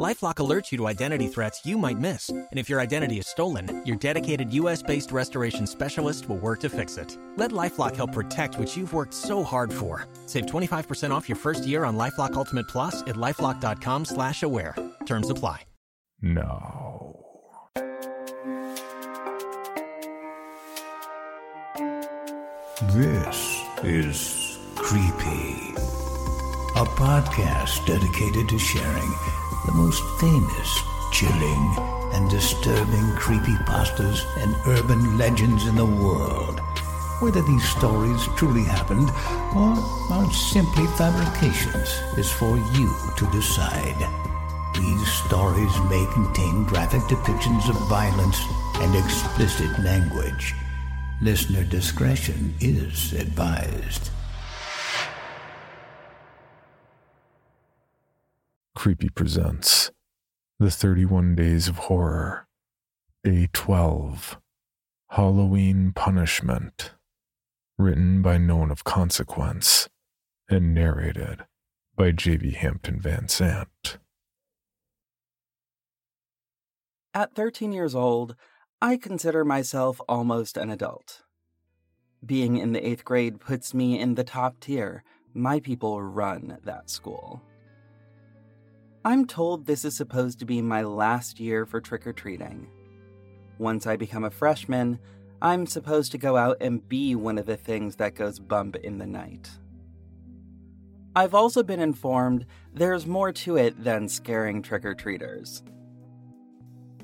LifeLock alerts you to identity threats you might miss, and if your identity is stolen, your dedicated U.S.-based restoration specialist will work to fix it. Let LifeLock help protect what you've worked so hard for. Save 25% off your first year on LifeLock Ultimate Plus at lifeLock.com/slash-aware. Terms apply. No. This is Creepy, a podcast dedicated to sharing the most famous, chilling, and disturbing creepypastas and urban legends in the world. Whether these stories truly happened or are simply fabrications is for you to decide. These stories may contain graphic depictions of violence and explicit language. Listener discretion is advised. Creepy presents The 31 Days of Horror, Day 12 Halloween Punishment. Written by No One of Consequence and narrated by JV Hampton-VanSant. At 13 years old, I consider myself almost an adult. Being in the eighth grade puts me in the top tier. My people run that school. I'm told this is supposed to be my last year for trick or treating. Once I become a freshman, I'm supposed to go out and be one of the things that goes bump in the night. I've also been informed there's more to it than scaring trick or treaters.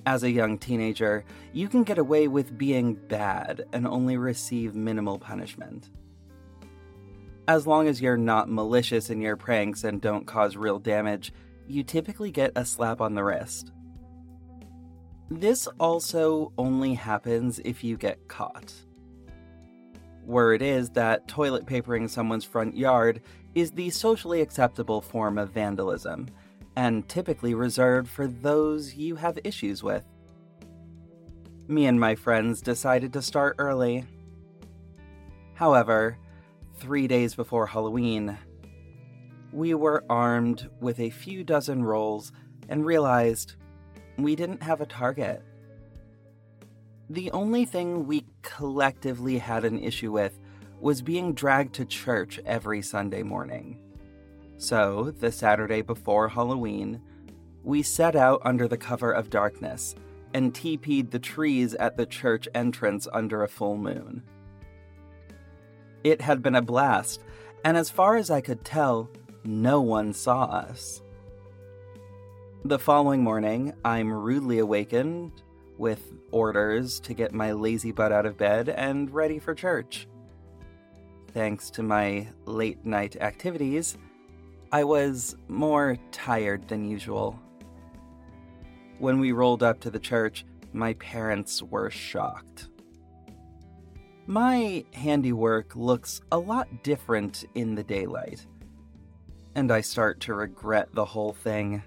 As a young teenager, you can get away with being bad and only receive minimal punishment. As long as you're not malicious in your pranks and don't cause real damage, you typically get a slap on the wrist. This also only happens if you get caught. Word is that toilet papering someone's front yard is the socially acceptable form of vandalism, and typically reserved for those you have issues with. Me and my friends decided to start early. However, three days before Halloween, we were armed with a few dozen rolls and realized we didn't have a target. The only thing we collectively had an issue with was being dragged to church every Sunday morning. So, the Saturday before Halloween, we set out under the cover of darkness and TP'd the trees at the church entrance under a full moon. It had been a blast, and as far as I could tell, no one saw us. The following morning, I'm rudely awakened with orders to get my lazy butt out of bed and ready for church. Thanks to my late night activities, I was more tired than usual. When we rolled up to the church, my parents were shocked. My handiwork looks a lot different in the daylight, and I start to regret the whole thing.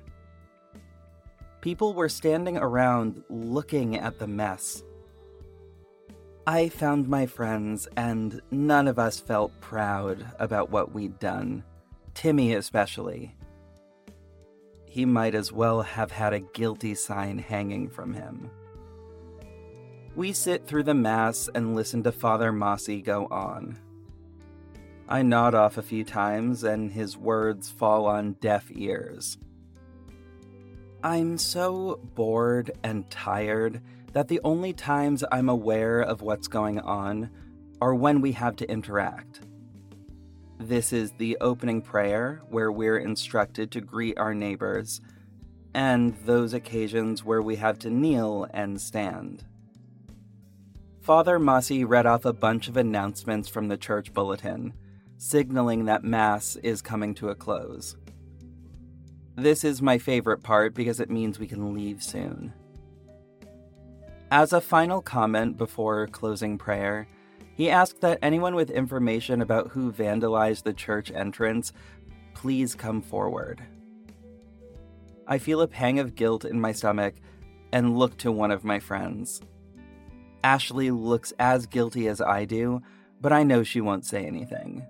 People were standing around looking at the mess. I found my friends, and none of us felt proud about what we'd done. Timmy, especially. He might as well have had a guilty sign hanging from him. We sit through the Mass and listen to Father Mossy go on. I nod off a few times, and his words fall on deaf ears. I'm so bored and tired that the only times I'm aware of what's going on are when we have to interact. This is the opening prayer where we're instructed to greet our neighbors, and those occasions where we have to kneel and stand. Father Mossy read off a bunch of announcements from the church bulletin, signaling that Mass is coming to a close. This is my favorite part because it means we can leave soon. As a final comment before closing prayer, he asked that anyone with information about who vandalized the church entrance please come forward. I feel a pang of guilt in my stomach and look to one of my friends. Ashley looks as guilty as I do, but I know she won't say anything.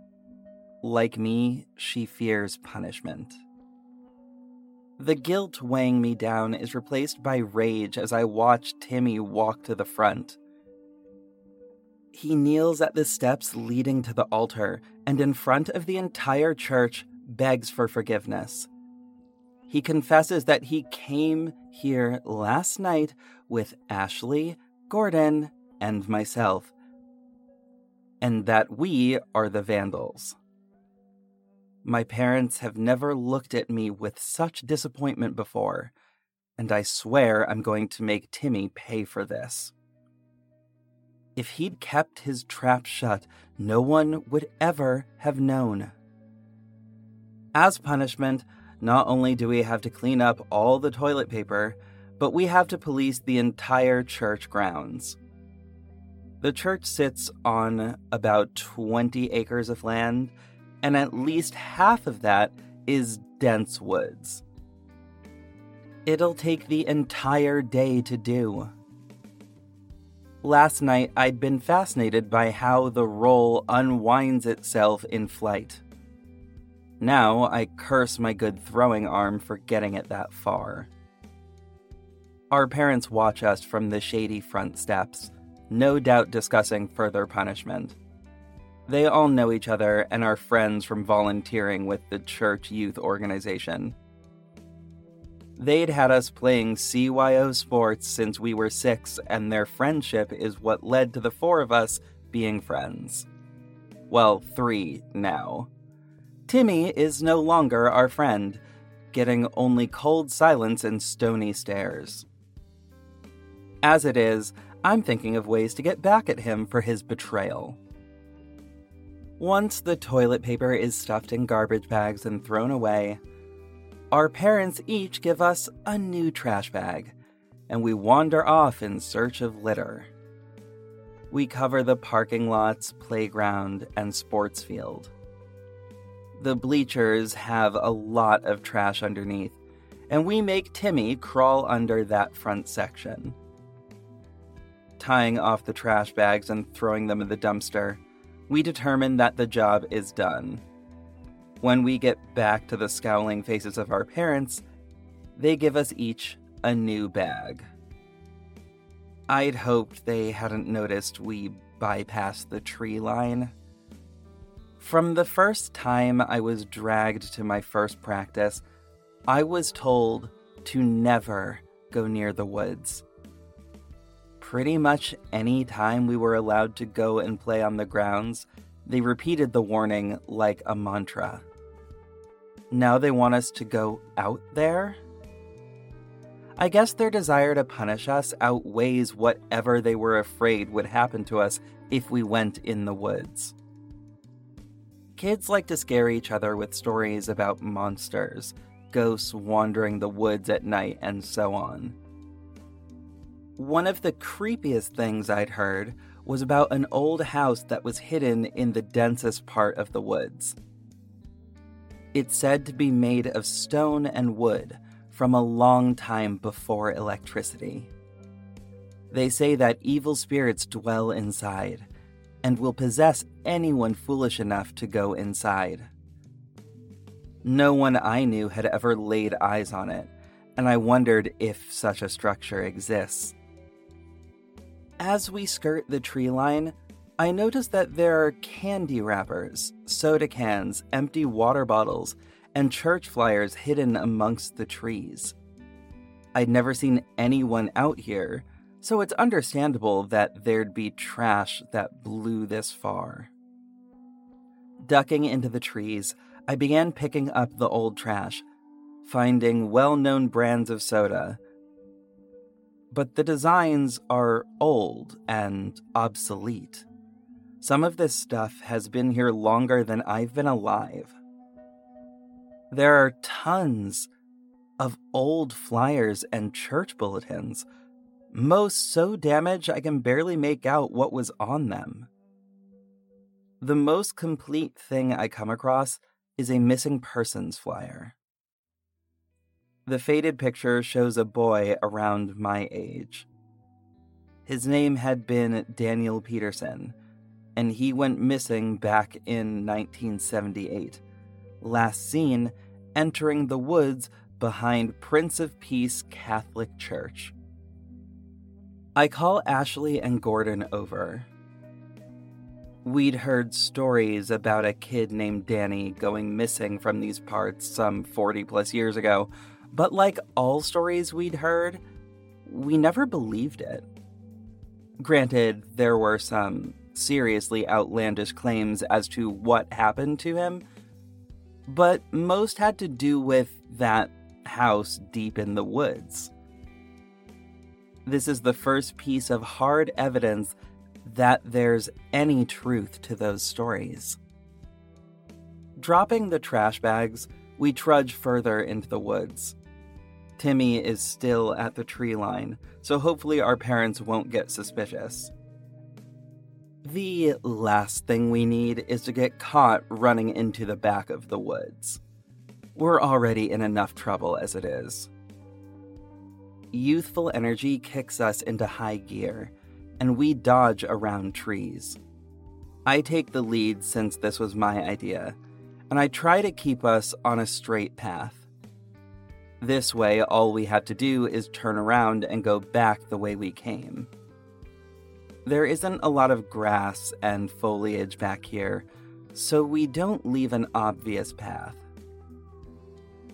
Like me, she fears punishment. The guilt weighing me down is replaced by rage as I watch Timmy walk to the front. He kneels at the steps leading to the altar and, in front of the entire church, begs for forgiveness. He confesses that he came here last night with Ashley, Gordon, and myself, and that we are the vandals. My parents have never looked at me with such disappointment before, and I swear I'm going to make Timmy pay for this. If he'd kept his trap shut, no one would ever have known. As punishment, not only do we have to clean up all the toilet paper, but we have to police the entire church grounds. The church sits on about 20 acres of land, and at least half of that is dense woods. It'll take the entire day to do. Last night, I'd been fascinated by how the roll unwinds itself in flight. Now, I curse my good throwing arm for getting it that far. Our parents watch us from the shady front steps, no doubt discussing further punishment. They all know each other and are friends from volunteering with the church youth organization. They'd had us playing CYO sports since we were six, and their friendship is what led to the four of us being friends. Well, three now. Timmy is no longer our friend, getting only cold silence and stony stares. As it is, I'm thinking of ways to get back at him for his betrayal. Once the toilet paper is stuffed in garbage bags and thrown away, our parents each give us a new trash bag, and we wander off in search of litter. We cover the parking lots, playground, and sports field. The bleachers have a lot of trash underneath, and we make Timmy crawl under that front section tying off the trash bags and throwing them in the dumpster, we determine that the job is done. When we get back to the scowling faces of our parents, they give us each a new bag. I'd hoped they hadn't noticed we bypassed the tree line. From the first time I was dragged to my first practice, I was told to never go near the woods pretty much any time we were allowed to go and play on the grounds, they repeated the warning like a mantra. Now they want us to go out there? I guess their desire to punish us outweighs whatever they were afraid would happen to us if we went in the woods. Kids like to scare each other with stories about monsters, ghosts wandering the woods at night, and so on. One of the creepiest things I'd heard was about an old house that was hidden in the densest part of the woods. It's said to be made of stone and wood from a long time before electricity. They say that evil spirits dwell inside and will possess anyone foolish enough to go inside. No one I knew had ever laid eyes on it, and I wondered if such a structure exists. As we skirt the tree line, I notice that there are candy wrappers, soda cans, empty water bottles, and church flyers hidden amongst the trees. I'd never seen anyone out here, so it's understandable that there'd be trash that blew this far. Ducking into the trees, I began picking up the old trash, finding well known brands of soda but the designs are old and obsolete. Some of this stuff has been here longer than I've been alive. There are tons of old flyers and church bulletins, most so damaged I can barely make out what was on them. The most complete thing I come across is a missing persons flyer. The faded picture shows a boy around my age. His name had been Daniel Peterson, and he went missing back in 1978, last seen entering the woods behind Prince of Peace Catholic Church. I call Ashley and Gordon over. We'd heard stories about a kid named Danny going missing from these parts some 40 plus years ago, but like all stories we'd heard, we never believed it. Granted, there were some seriously outlandish claims as to what happened to him, but most had to do with that house deep in the woods. This is the first piece of hard evidence that there's any truth to those stories. Dropping the trash bags, we trudge further into the woods. Timmy is still at the tree line, so hopefully our parents won't get suspicious. The last thing we need is to get caught running into the back of the woods. We're already in enough trouble as it is. Youthful energy kicks us into high gear, and we dodge around trees. I take the lead since this was my idea, and I try to keep us on a straight path. This way, all we have to do is turn around and go back the way we came. There isn't a lot of grass and foliage back here, so we don't leave an obvious path.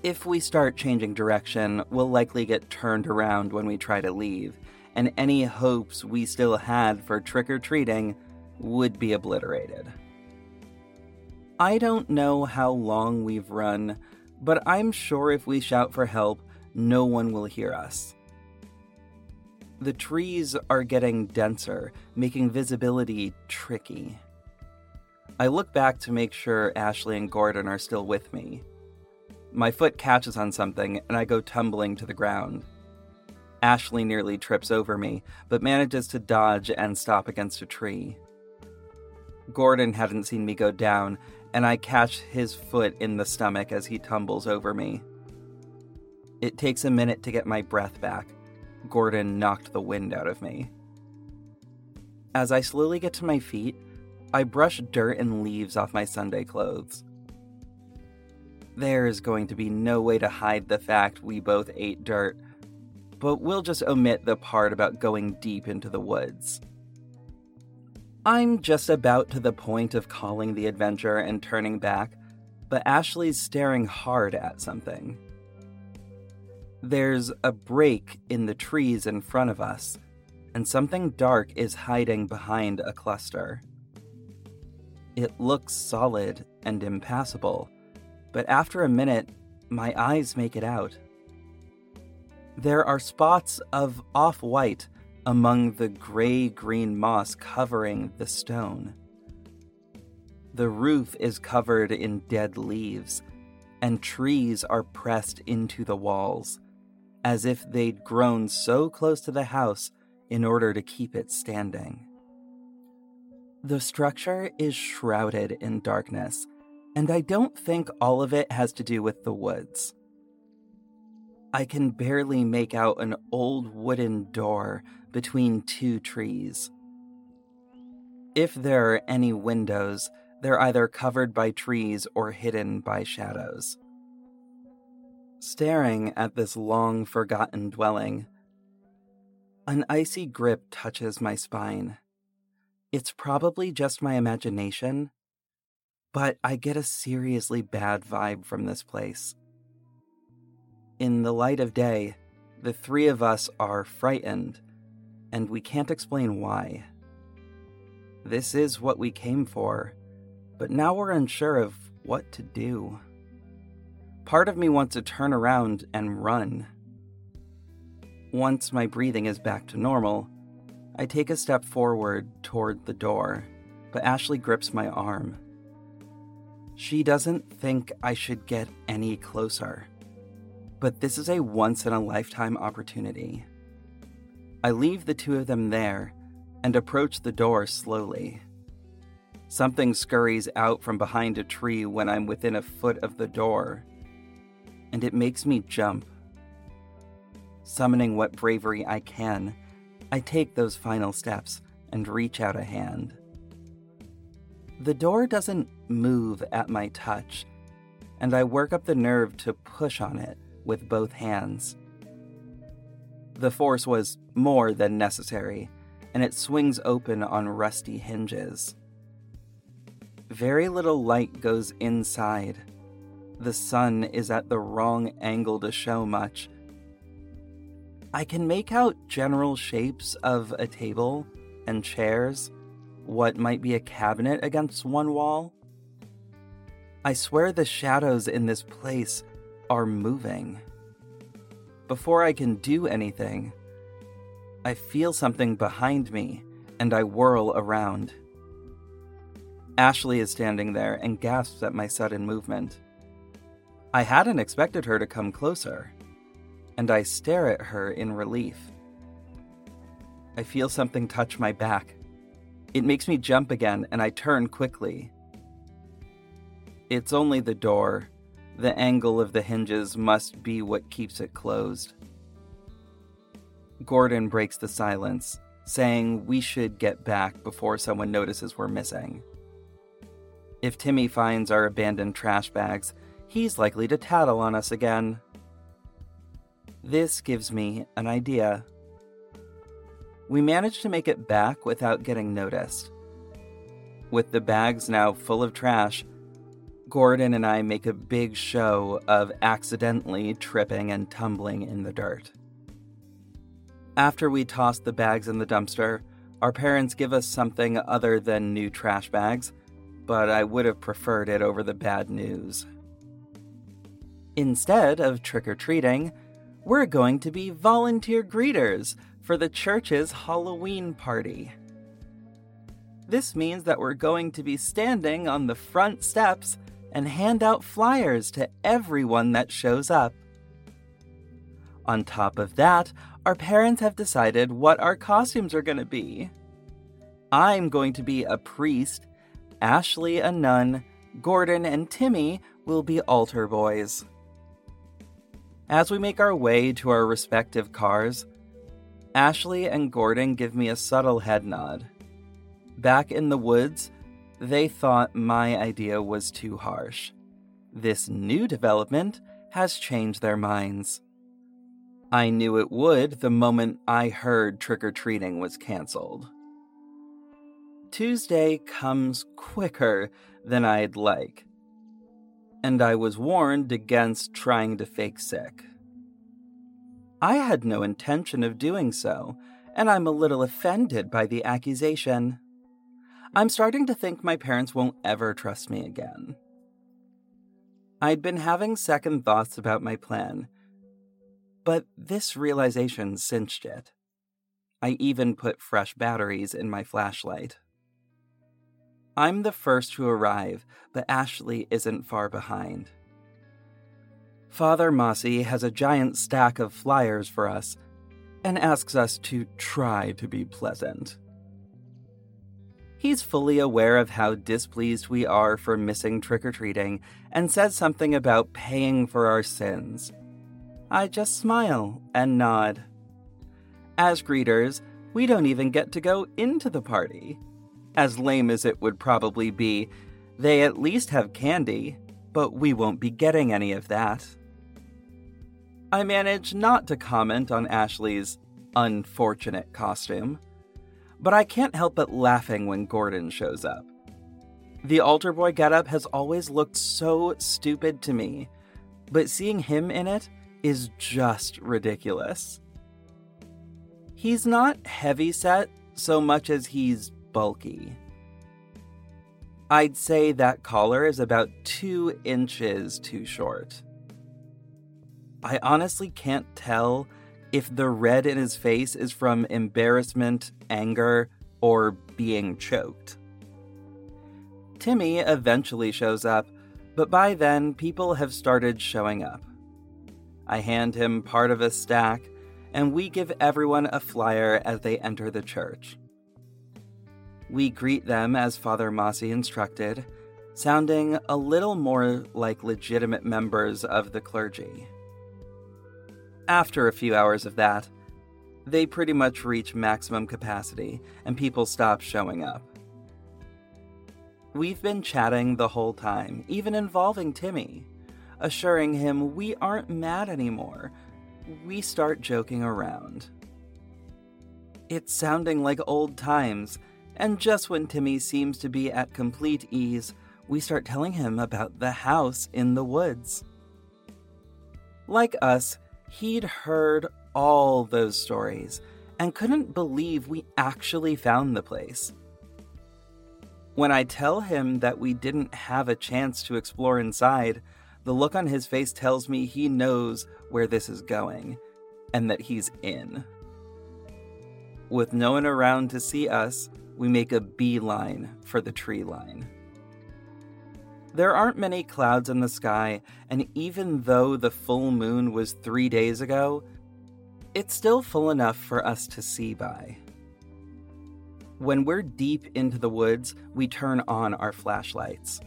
If we start changing direction, we'll likely get turned around when we try to leave, and any hopes we still had for trick or treating would be obliterated. I don't know how long we've run, but I'm sure if we shout for help, no one will hear us. The trees are getting denser, making visibility tricky. I look back to make sure Ashley and Gordon are still with me. My foot catches on something, and I go tumbling to the ground. Ashley nearly trips over me, but manages to dodge and stop against a tree. Gordon hadn't seen me go down, and I catch his foot in the stomach as he tumbles over me. It takes a minute to get my breath back. Gordon knocked the wind out of me. As I slowly get to my feet, I brush dirt and leaves off my Sunday clothes. There's going to be no way to hide the fact we both ate dirt, but we'll just omit the part about going deep into the woods. I'm just about to the point of calling the adventure and turning back, but Ashley's staring hard at something. There's a break in the trees in front of us, and something dark is hiding behind a cluster. It looks solid and impassable, but after a minute, my eyes make it out. There are spots of off white among the gray green moss covering the stone. The roof is covered in dead leaves, and trees are pressed into the walls, as if they'd grown so close to the house in order to keep it standing. The structure is shrouded in darkness, and I don't think all of it has to do with the woods. I can barely make out an old wooden door between two trees. If there are any windows, they're either covered by trees or hidden by shadows. Staring at this long forgotten dwelling, an icy grip touches my spine. It's probably just my imagination, but I get a seriously bad vibe from this place. In the light of day, the three of us are frightened and we can't explain why. This is what we came for, but now we're unsure of what to do. Part of me wants to turn around and run. Once my breathing is back to normal, I take a step forward toward the door, but Ashley grips my arm. She doesn't think I should get any closer, but this is a once in a lifetime opportunity. I leave the two of them there and approach the door slowly. Something scurries out from behind a tree when I'm within a foot of the door, and it makes me jump Summoning what bravery I can, I take those final steps and reach out a hand. The door doesn't move at my touch, and I work up the nerve to push on it with both hands. The force was more than necessary, and it swings open on rusty hinges. Very little light goes inside. The sun is at the wrong angle to show much. I can make out general shapes of a table and chairs, what might be a cabinet against one wall. I swear the shadows in this place are moving. Before I can do anything, I feel something behind me and I whirl around. Ashley is standing there and gasps at my sudden movement. I hadn't expected her to come closer, and I stare at her in relief. I feel something touch my back. It makes me jump again, and I turn quickly. It's only the door. The angle of the hinges must be what keeps it closed. Gordon breaks the silence, saying we should get back before someone notices we're missing. If Timmy finds our abandoned trash bags, he's likely to tattle on us again. This gives me an idea. We manage to make it back without getting noticed. With the bags now full of trash, Gordon and I make a big show of accidentally tripping and tumbling in the dirt. After we toss the bags in the dumpster, our parents give us something other than new trash bags, but I would have preferred it over the bad news. Instead of trick or treating, we're going to be volunteer greeters for the church's Halloween party. This means that we're going to be standing on the front steps and hand out flyers to everyone that shows up. On top of that, our parents have decided what our costumes are going to be. I'm going to be a priest, Ashley a nun, Gordon and Timmy will be altar boys. As we make our way to our respective cars, Ashley and Gordon give me a subtle head nod. Back in the woods, they thought my idea was too harsh. This new development has changed their minds. I knew it would the moment I heard trick or treating was canceled. Tuesday comes quicker than I'd like, and I was warned against trying to fake sick. I had no intention of doing so, and I'm a little offended by the accusation. I'm starting to think my parents won't ever trust me again. I'd been having second thoughts about my plan, but this realization cinched it. I even put fresh batteries in my flashlight. I'm the first to arrive, but Ashley isn't far behind. Father Mossy has a giant stack of flyers for us and asks us to try to be pleasant. He's fully aware of how displeased we are for missing trick or treating and says something about paying for our sins. I just smile and nod. As greeters, we don't even get to go into the party. As lame as it would probably be, they at least have candy, but we won't be getting any of that. I manage not to comment on Ashley's unfortunate costume but I can't help but laughing when Gordon shows up. The altar boy getup has always looked so stupid to me, but seeing him in it is just ridiculous. He's not heavy set so much as he's bulky. I'd say that collar is about two inches too short. I honestly can't tell if the red in his face is from embarrassment, anger, or being choked. Timmy eventually shows up, but by then people have started showing up. I hand him part of a stack, and we give everyone a flyer as they enter the church. We greet them as Father Mossy instructed, sounding a little more like legitimate members of the clergy. After a few hours of that, they pretty much reach maximum capacity and people stop showing up. We've been chatting the whole time, even involving Timmy, assuring him we aren't mad anymore. We start joking around. It's sounding like old times, and just when Timmy seems to be at complete ease, we start telling him about the house in the woods. Like us, he'd heard all those stories and couldn't believe we actually found the place. When I tell him that we didn't have a chance to explore inside, the look on his face tells me he knows where this is going and that he's in. With no one around to see us, we make a beeline for the tree line. There aren't many clouds in the sky, and even though the full moon was three days ago, it's still full enough for us to see by. When we're deep into the woods, we turn on our flashlights.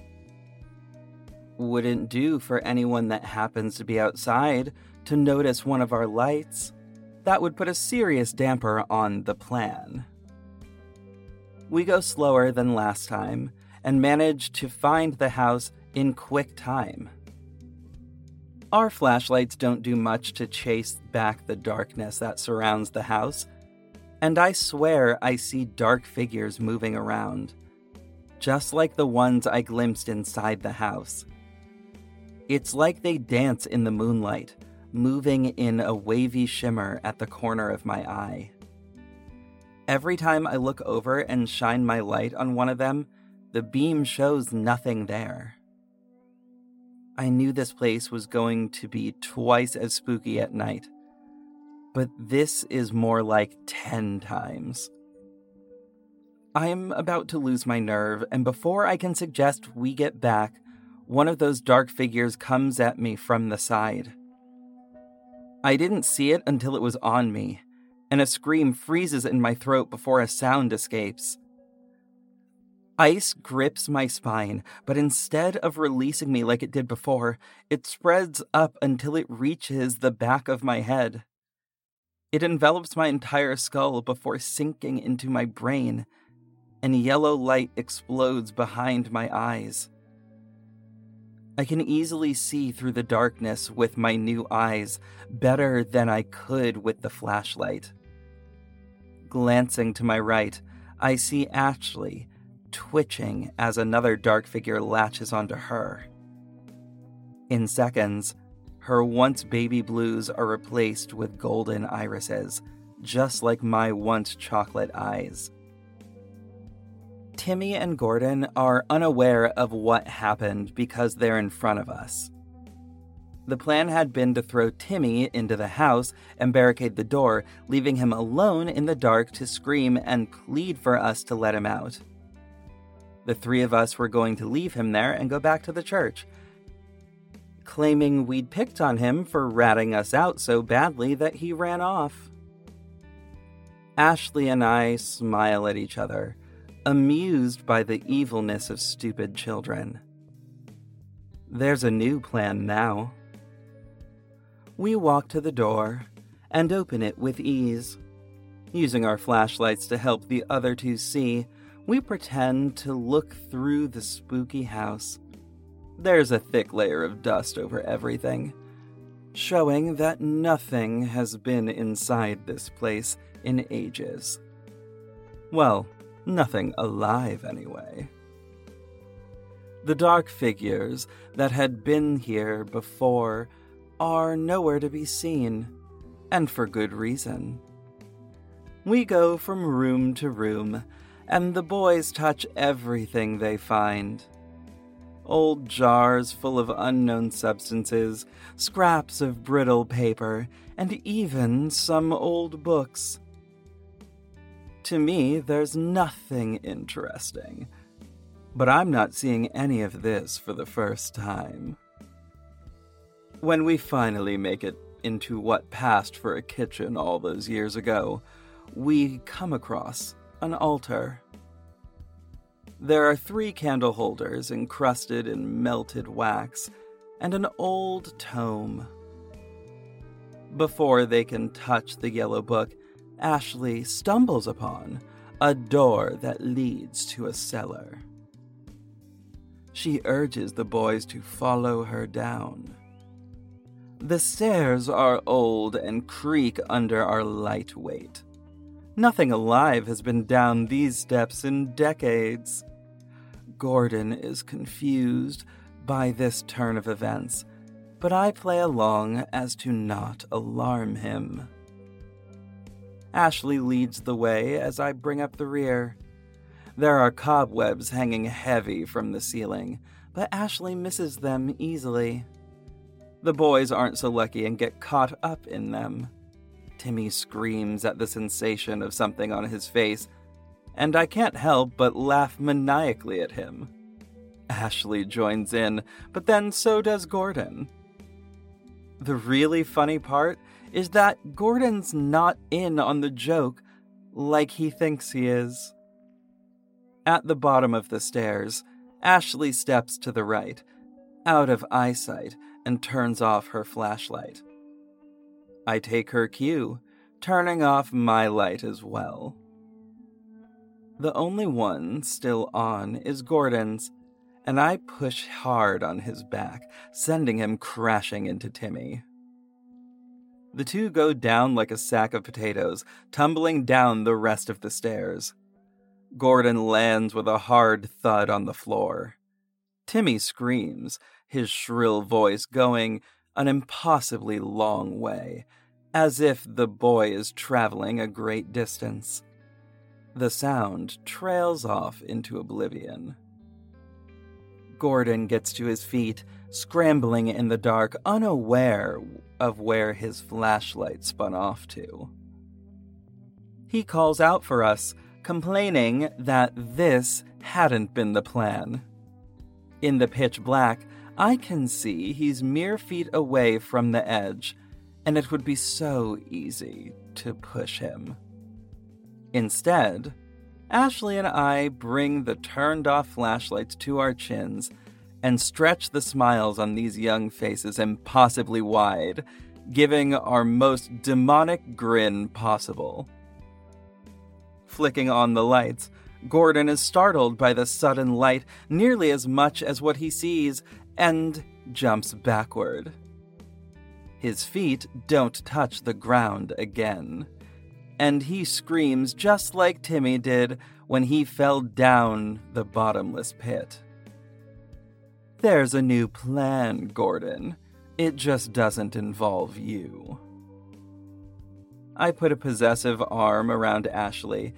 Wouldn't do for anyone that happens to be outside to notice one of our lights. That would put a serious damper on the plan. We go slower than last time and manage to find the house in quick time. Our flashlights don't do much to chase back the darkness that surrounds the house, and I swear I see dark figures moving around, just like the ones I glimpsed inside the house. It's like they dance in the moonlight, moving in a wavy shimmer at the corner of my eye. Every time I look over and shine my light on one of them, the beam shows nothing there. I knew this place was going to be twice as spooky at night but this is more like 10 times. I'm about to lose my nerve, and before I can suggest we get back, one of those dark figures comes at me from the side. I didn't see it until it was on me, and a scream freezes in my throat before a sound escapes. Ice grips my spine, but instead of releasing me like it did before, it spreads up until it reaches the back of my head. It envelops my entire skull before sinking into my brain, and yellow light explodes behind my eyes. I can easily see through the darkness with my new eyes better than I could with the flashlight. Glancing to my right, I see Ashley twitching as another dark figure latches onto her. In seconds, her once baby blues are replaced with golden irises, just like my once chocolate eyes. Timmy and Gordon are unaware of what happened because they're in front of us. The plan had been to throw Timmy into the house and barricade the door, leaving him alone in the dark to scream and plead for us to let him out. The three of us were going to leave him there and go back to the church, claiming we'd picked on him for ratting us out so badly that he ran off. Ashley and I smile at each other, amused by the evilness of stupid children. There's a new plan now. We walk to the door and open it with ease. Using our flashlights to help the other two see, we pretend to look through the spooky house there's a thick layer of dust over everything, showing that nothing has been inside this place in ages. Well, nothing alive anyway. The dark figures that had been here before are nowhere to be seen, and for good reason. We go from room to room, and the boys touch everything they find old jars full of unknown substances, scraps of brittle paper, and even some old books. To me, there's nothing interesting. But I'm not seeing any of this for the first time. When we finally make it into what passed for a kitchen all those years ago, we come across an altar. There are three candle holders encrusted in melted wax and an old tome. Before they can touch the yellow book, Ashley stumbles upon a door that leads to a cellar. She urges the boys to follow her down. The stairs are old and creak under our light weight. Nothing alive has been down these steps in decades. Gordon is confused by this turn of events, but I play along as to not alarm him. Ashley leads the way as I bring up the rear. There are cobwebs hanging heavy from the ceiling, but Ashley misses them easily. The boys aren't so lucky and get caught up in them. Timmy screams at the sensation of something on his face, and I can't help but laugh maniacally at him. Ashley joins in, but then so does Gordon. The really funny part is that Gordon's not in on the joke like he thinks he is. At the bottom of the stairs, Ashley steps to the right, out of eyesight, and turns off her flashlight. I take her cue, turning off my light as well. The only one still on is Gordon's, and I push hard on his back, sending him crashing into Timmy. The two go down like a sack of potatoes, tumbling down the rest of the stairs. Gordon lands with a hard thud on the floor. Timmy screams, his shrill voice going an impossibly long way, as if the boy is traveling a great distance. The sound trails off into oblivion. Gordon gets to his feet, scrambling in the dark, unaware of where his flashlight spun off to. He calls out for us, complaining that this hadn't been the plan. In the pitch black, I can see he's mere feet away from the edge, and it would be so easy to push him. Instead, Ashley and I bring the turned off flashlights to our chins and stretch the smiles on these young faces impossibly wide, giving our most demonic grin possible. Flicking on the lights, Gordon is startled by the sudden light nearly as much as what he sees and jumps backward. His feet don't touch the ground again, and he screams just like Timmy did when he fell down the bottomless pit. There's a new plan, Gordon. It just doesn't involve you. I put a possessive arm around Ashley,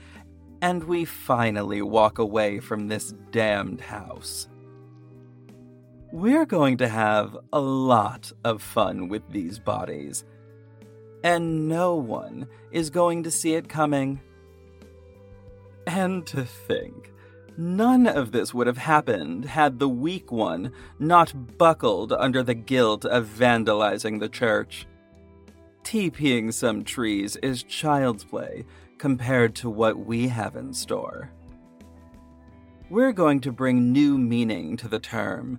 and we finally walk away from this damned house. We're going to have a lot of fun with these bodies, and no one is going to see it coming. And to think, None of this would have happened had the weak one not buckled under the guilt of vandalizing the church. TPing some trees is child's play compared to what we have in store. We're going to bring new meaning to the term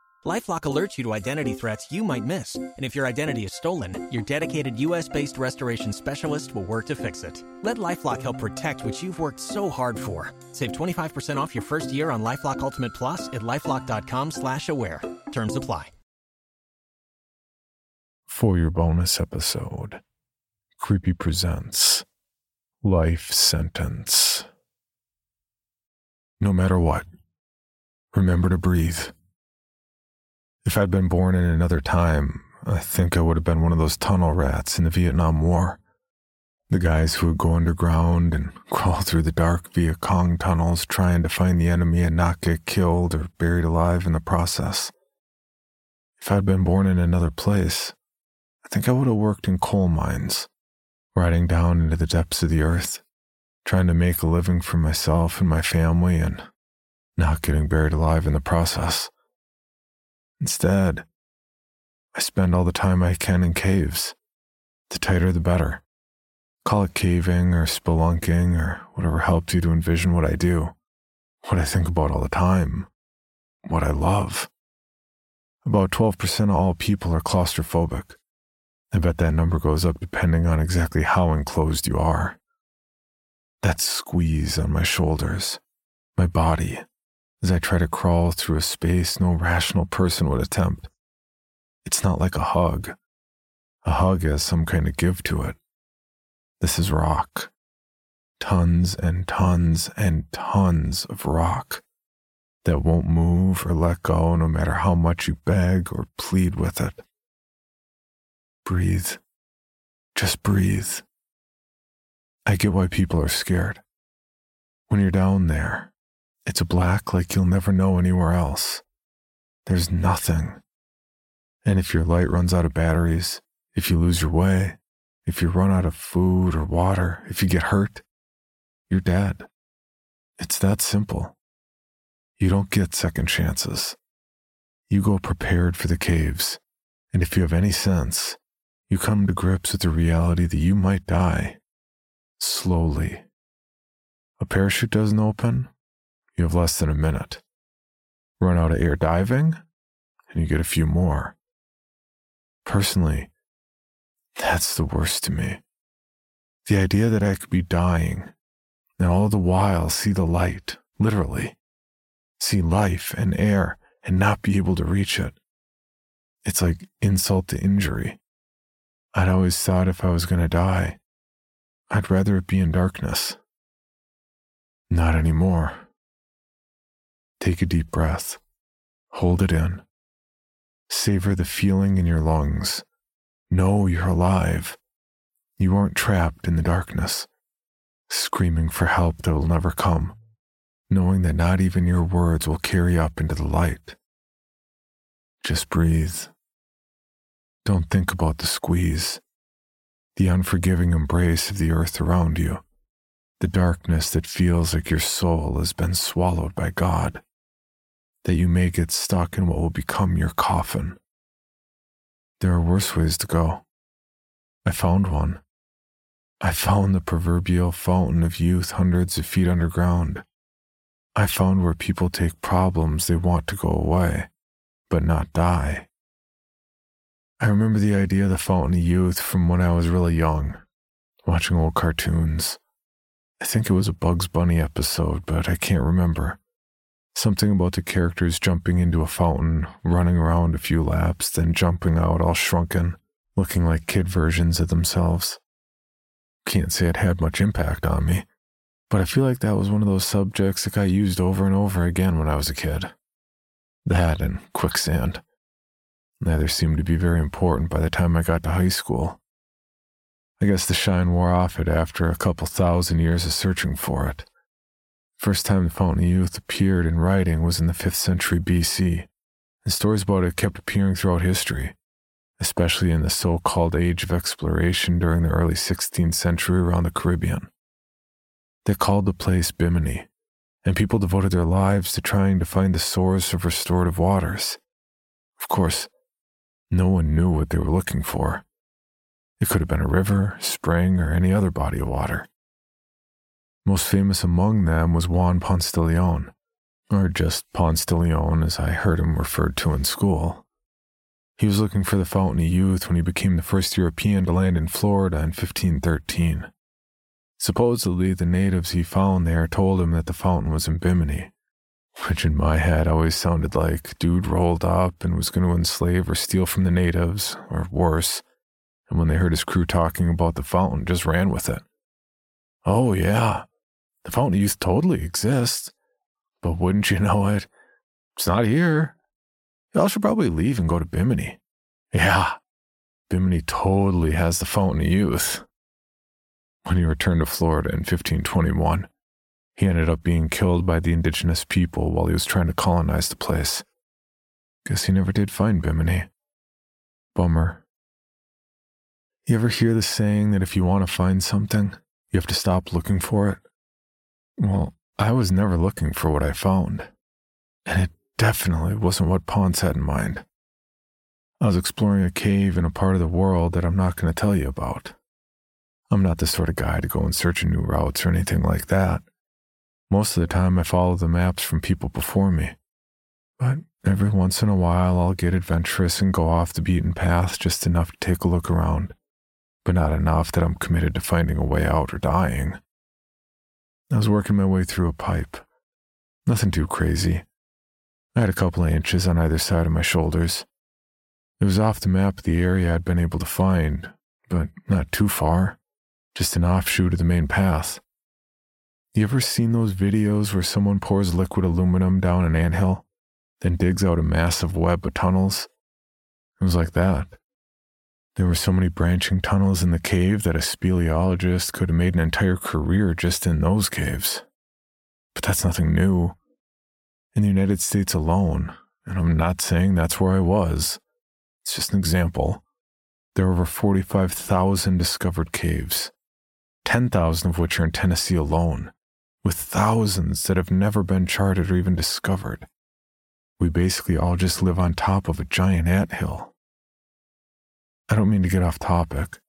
LifeLock alerts you to identity threats you might miss, and if your identity is stolen, your dedicated U.S.-based restoration specialist will work to fix it. Let LifeLock help protect what you've worked so hard for. Save 25% off your first year on LifeLock Ultimate Plus at lifeLock.com/slash-aware. Terms apply. For your bonus episode, Creepy presents Life Sentence. No matter what, remember to breathe. If I'd been born in another time, I think I would have been one of those tunnel rats in the Vietnam War. The guys who would go underground and crawl through the dark Viet Cong tunnels trying to find the enemy and not get killed or buried alive in the process. If I'd been born in another place, I think I would have worked in coal mines, riding down into the depths of the earth, trying to make a living for myself and my family and not getting buried alive in the process. Instead, I spend all the time I can in caves. The tighter, the better. Call it caving or spelunking or whatever helps you to envision what I do, what I think about all the time, what I love. About 12% of all people are claustrophobic. I bet that number goes up depending on exactly how enclosed you are. That squeeze on my shoulders, my body, as I try to crawl through a space no rational person would attempt. It's not like a hug. A hug has some kind of give to it. This is rock. Tons and tons and tons of rock that won't move or let go no matter how much you beg or plead with it. Breathe. Just breathe. I get why people are scared. When you're down there, it's a black like you'll never know anywhere else. There's nothing. And if your light runs out of batteries, if you lose your way, if you run out of food or water, if you get hurt, you're dead. It's that simple. You don't get second chances. You go prepared for the caves, and if you have any sense, you come to grips with the reality that you might die. Slowly. A parachute doesn't open, you have less than a minute. Run out of air diving, and you get a few more. Personally, that's the worst to me. The idea that I could be dying, and all the while see the light, literally, see life and air and not be able to reach it. It's like insult to injury. I'd always thought if I was going to die, I'd rather it be in darkness. Not anymore. Take a deep breath. Hold it in. Savor the feeling in your lungs. Know you're alive. You aren't trapped in the darkness, screaming for help that will never come knowing that not even your words will carry up into the light. Just breathe. Don't think about the squeeze, the unforgiving embrace of the earth around you, the darkness that feels like your soul has been swallowed by God, that you may get stuck in what will become your coffin. There are worse ways to go. I found one. I found the proverbial fountain of youth hundreds of feet underground. I found where people take problems they want to go away, but not die. I remember the idea of the Fountain of Youth from when I was really young, watching old cartoons. I think it was a Bugs Bunny episode, but I can't remember. Something about the characters jumping into a fountain, running around a few laps, then jumping out all shrunken, looking like kid versions of themselves. Can't say it had much impact on me. But I feel like that was one of those subjects that got used over and over again when I was a kid. That and quicksand. Neither seemed to be very important by the time I got to high school. I guess the shine wore off it after a couple thousand years of searching for it. First time the Fountain of Youth appeared in writing was in the 5th century BC, and stories about it kept appearing throughout history, especially in the so called Age of Exploration during the early 16th century around the Caribbean. They called the place Bimini, and people devoted their lives to trying to find the source of restorative waters. Of course, no one knew what they were looking for. It could have been a river, spring, or any other body of water. Most famous among them was Juan Ponce de Leon, or just Ponce de Leon as I heard him referred to in school. He was looking for the Fountain of Youth when he became the first European to land in Florida in 1513. Supposedly, the natives he found there told him that the fountain was in Bimini, which in my head always sounded like dude rolled up and was going to enslave or steal from the natives, or worse. And when they heard his crew talking about the fountain, just ran with it. Oh, yeah, the fountain of youth totally exists. But wouldn't you know it? It's not here. Y'all should probably leave and go to Bimini. Yeah, Bimini totally has the fountain of youth. When he returned to Florida in 1521, he ended up being killed by the indigenous people while he was trying to colonize the place. Guess he never did find Bimini. Bummer. You ever hear the saying that if you want to find something, you have to stop looking for it? Well, I was never looking for what I found. And it definitely wasn't what Ponce had in mind. I was exploring a cave in a part of the world that I'm not going to tell you about. I'm not the sort of guy to go in search new routes or anything like that. Most of the time, I follow the maps from people before me. But every once in a while, I'll get adventurous and go off the beaten path just enough to take a look around, but not enough that I'm committed to finding a way out or dying. I was working my way through a pipe. Nothing too crazy. I had a couple of inches on either side of my shoulders. It was off the map of the area I'd been able to find, but not too far, just an offshoot of the main path. You ever seen those videos where someone pours liquid aluminum down an anthill, then digs out a massive web of tunnels? It was like that. There were so many branching tunnels in the cave that a speleologist could have made an entire career just in those caves. But that's nothing new. In the United States alone, and I'm not saying that's where I was, it's just an example, there are over 45,000 discovered caves, 10,000 of which are in Tennessee alone with thousands that have never been charted or even discovered. We basically all just live on top of a giant ant hill. I don't mean to get off topic.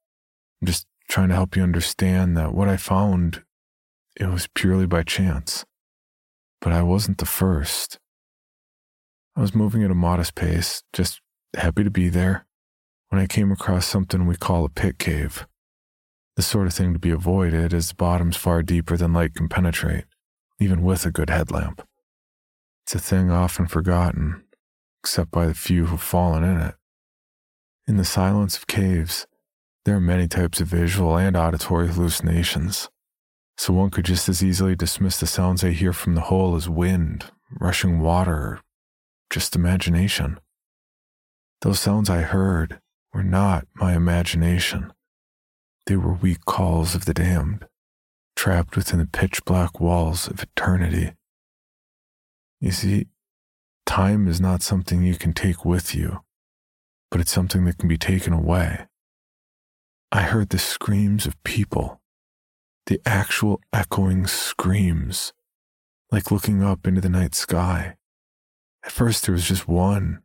I'm just trying to help you understand that what I found, it was purely by chance. But I wasn't the first. I was moving at a modest pace, just happy to be there, when I came across something we call a pit cave the sort of thing to be avoided as the bottom's far deeper than light can penetrate, even with a good headlamp. It's a thing often forgotten, except by the few who've fallen in it. In the silence of caves, there are many types of visual and auditory hallucinations, so one could just as easily dismiss the sounds they hear from the hole as wind, rushing water, just imagination. Those sounds I heard were not my imagination. They were weak calls of the damned, trapped within the pitch black walls of eternity. You see, time is not something you can take with you, but it's something that can be taken away. I heard the screams of people, the actual echoing screams, like looking up into the night sky. At first, there was just one,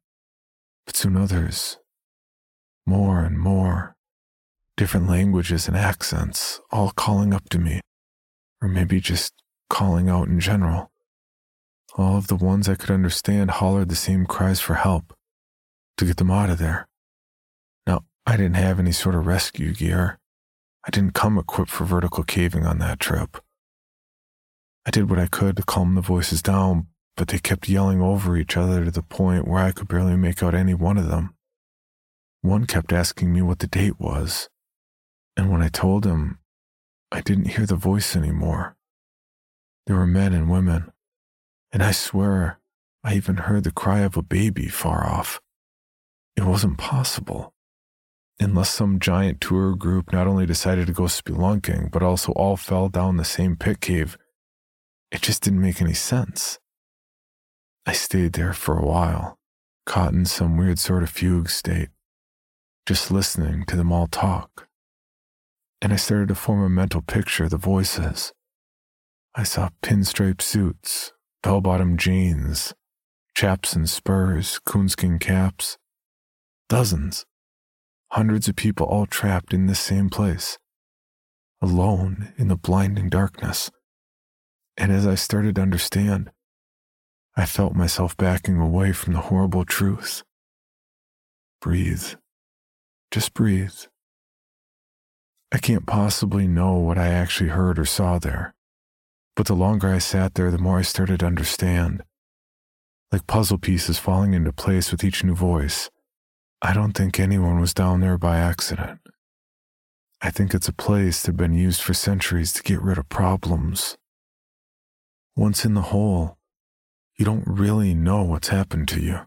but soon others, more and more different languages and accents, all calling up to me, or maybe just calling out in general. All of the ones I could understand hollered the same cries for help, to get them out of there. Now, I didn't have any sort of rescue gear. I didn't come equipped for vertical caving on that trip. I did what I could to calm the voices down, but they kept yelling over each other to the point where I could barely make out any one of them. One kept asking me what the date was, and when I told him, I didn't hear the voice anymore. There were men and women, and I swear I even heard the cry of a baby far off. It wasn't possible. Unless some giant tour group not only decided to go spelunking, but also all fell down the same pit cave, it just didn't make any sense. I stayed there for a while, caught in some weird sort of fugue state, just listening to them all talk and I started to form a mental picture of the voices. I saw pinstripe suits, bell bottom jeans, chaps and spurs, coonskin caps. Dozens, hundreds of people all trapped in this same place, alone in the blinding darkness. And as I started to understand, I felt myself backing away from the horrible truth. Breathe. Just breathe. I can't possibly know what I actually heard or saw there. But the longer I sat there, the more I started to understand. Like puzzle pieces falling into place with each new voice. I don't think anyone was down there by accident. I think it's a place that had been used for centuries to get rid of problems. Once in the hole, you don't really know what's happened to you.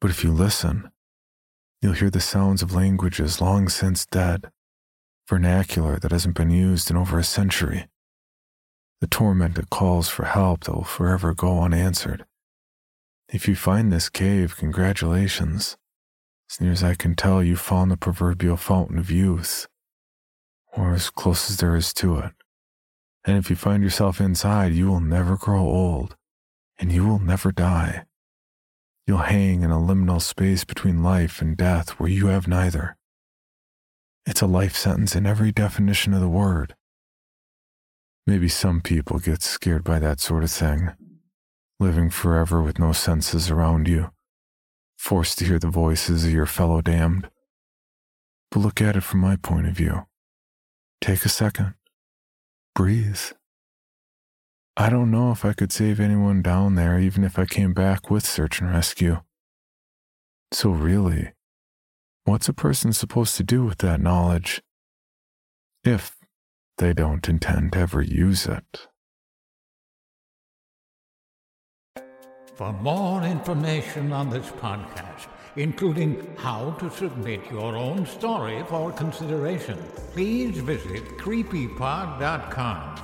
But if you listen, you'll hear the sounds of languages long since dead vernacular that hasn't been used in over a century. The tormented calls for help that will forever go unanswered. If you find this cave, congratulations. As near as I can tell, you've found the proverbial fountain of youth, or as close as there is to it. And if you find yourself inside, you will never grow old. and you will never die. You'll hang in a liminal space between life and death where you have neither. It's a life sentence in every definition of the word. Maybe some people get scared by that sort of thing, living forever with no senses around you, forced to hear the voices of your fellow damned. But look at it from my point of view. Take a second. Breathe. I don't know if I could save anyone down there even if I came back with search and rescue. So, really, what's a person supposed to do with that knowledge if they don't intend to ever use it? For more information on this podcast, including how to submit your own story for consideration, please visit creepypod.com.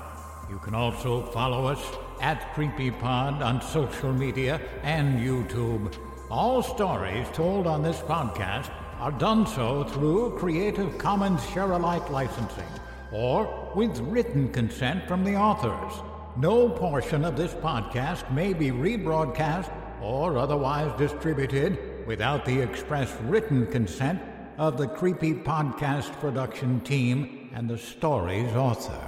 You can also follow us at CreepyPod on social media and YouTube. All stories told on this podcast are done so through Creative Commons Share Alike licensing or with written consent from the authors. No portion of this podcast may be rebroadcast or otherwise distributed without the express written consent of the Creepy Podcast production team and the story's author.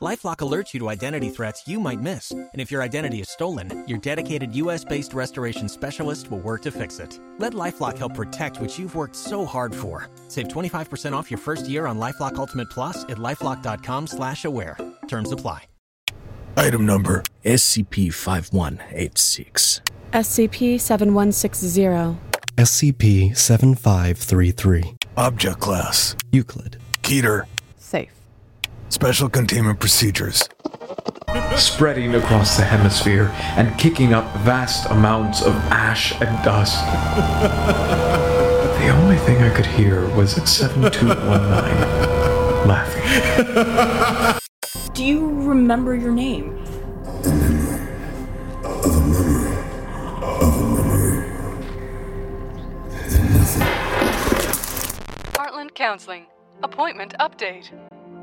LifeLock alerts you to identity threats you might miss, and if your identity is stolen, your dedicated U.S.-based restoration specialist will work to fix it. Let LifeLock help protect what you've worked so hard for. Save 25% off your first year on LifeLock Ultimate Plus at lifeLock.com/slash-aware. Terms apply. Item number SCP 5186. SCP 7160. SCP 7533. Object Class Euclid. Keter Safe. Special Containment Procedures spreading across the hemisphere and kicking up vast amounts of ash and dust. the only thing I could hear was 7219 laughing. Do you remember your name? Heartland Counseling. Appointment update.